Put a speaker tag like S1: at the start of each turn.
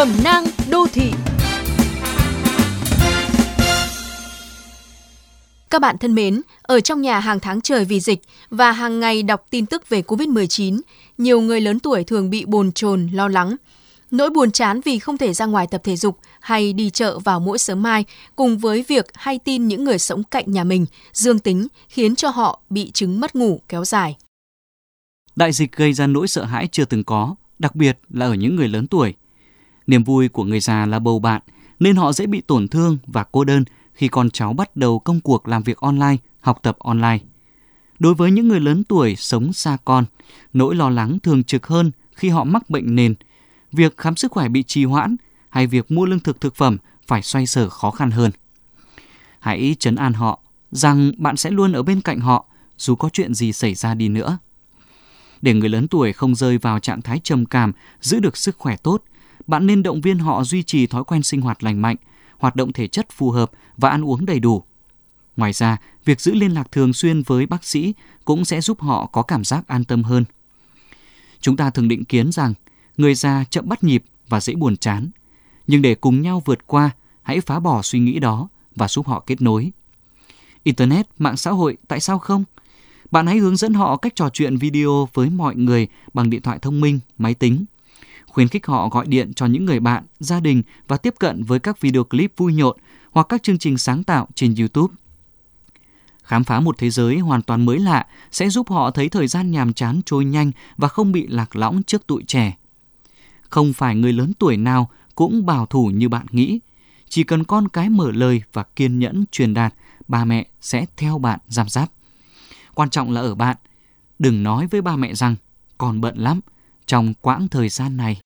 S1: Cẩm nang đô thị Các bạn thân mến, ở trong nhà hàng tháng trời vì dịch và hàng ngày đọc tin tức về COVID-19, nhiều người lớn tuổi thường bị bồn chồn, lo lắng. Nỗi buồn chán vì không thể ra ngoài tập thể dục hay đi chợ vào mỗi sớm mai, cùng với việc hay tin những người sống cạnh nhà mình dương tính khiến cho họ bị chứng mất ngủ kéo dài.
S2: Đại dịch gây ra nỗi sợ hãi chưa từng có, đặc biệt là ở những người lớn tuổi. Niềm vui của người già là bầu bạn, nên họ dễ bị tổn thương và cô đơn khi con cháu bắt đầu công cuộc làm việc online, học tập online. Đối với những người lớn tuổi sống xa con, nỗi lo lắng thường trực hơn khi họ mắc bệnh nền. Việc khám sức khỏe bị trì hoãn hay việc mua lương thực thực phẩm phải xoay sở khó khăn hơn. Hãy chấn an họ rằng bạn sẽ luôn ở bên cạnh họ dù có chuyện gì xảy ra đi nữa. Để người lớn tuổi không rơi vào trạng thái trầm cảm, giữ được sức khỏe tốt, bạn nên động viên họ duy trì thói quen sinh hoạt lành mạnh, hoạt động thể chất phù hợp và ăn uống đầy đủ. Ngoài ra, việc giữ liên lạc thường xuyên với bác sĩ cũng sẽ giúp họ có cảm giác an tâm hơn. Chúng ta thường định kiến rằng người già chậm bắt nhịp và dễ buồn chán. Nhưng để cùng nhau vượt qua, hãy phá bỏ suy nghĩ đó và giúp họ kết nối. Internet, mạng xã hội, tại sao không? Bạn hãy hướng dẫn họ cách trò chuyện video với mọi người bằng điện thoại thông minh, máy tính. Khuyến khích họ gọi điện cho những người bạn, gia đình và tiếp cận với các video clip vui nhộn hoặc các chương trình sáng tạo trên YouTube. Khám phá một thế giới hoàn toàn mới lạ sẽ giúp họ thấy thời gian nhàm chán trôi nhanh và không bị lạc lõng trước tuổi trẻ. Không phải người lớn tuổi nào cũng bảo thủ như bạn nghĩ. Chỉ cần con cái mở lời và kiên nhẫn truyền đạt, ba mẹ sẽ theo bạn giam giáp. Quan trọng là ở bạn. Đừng nói với ba mẹ rằng còn bận lắm trong quãng thời gian này.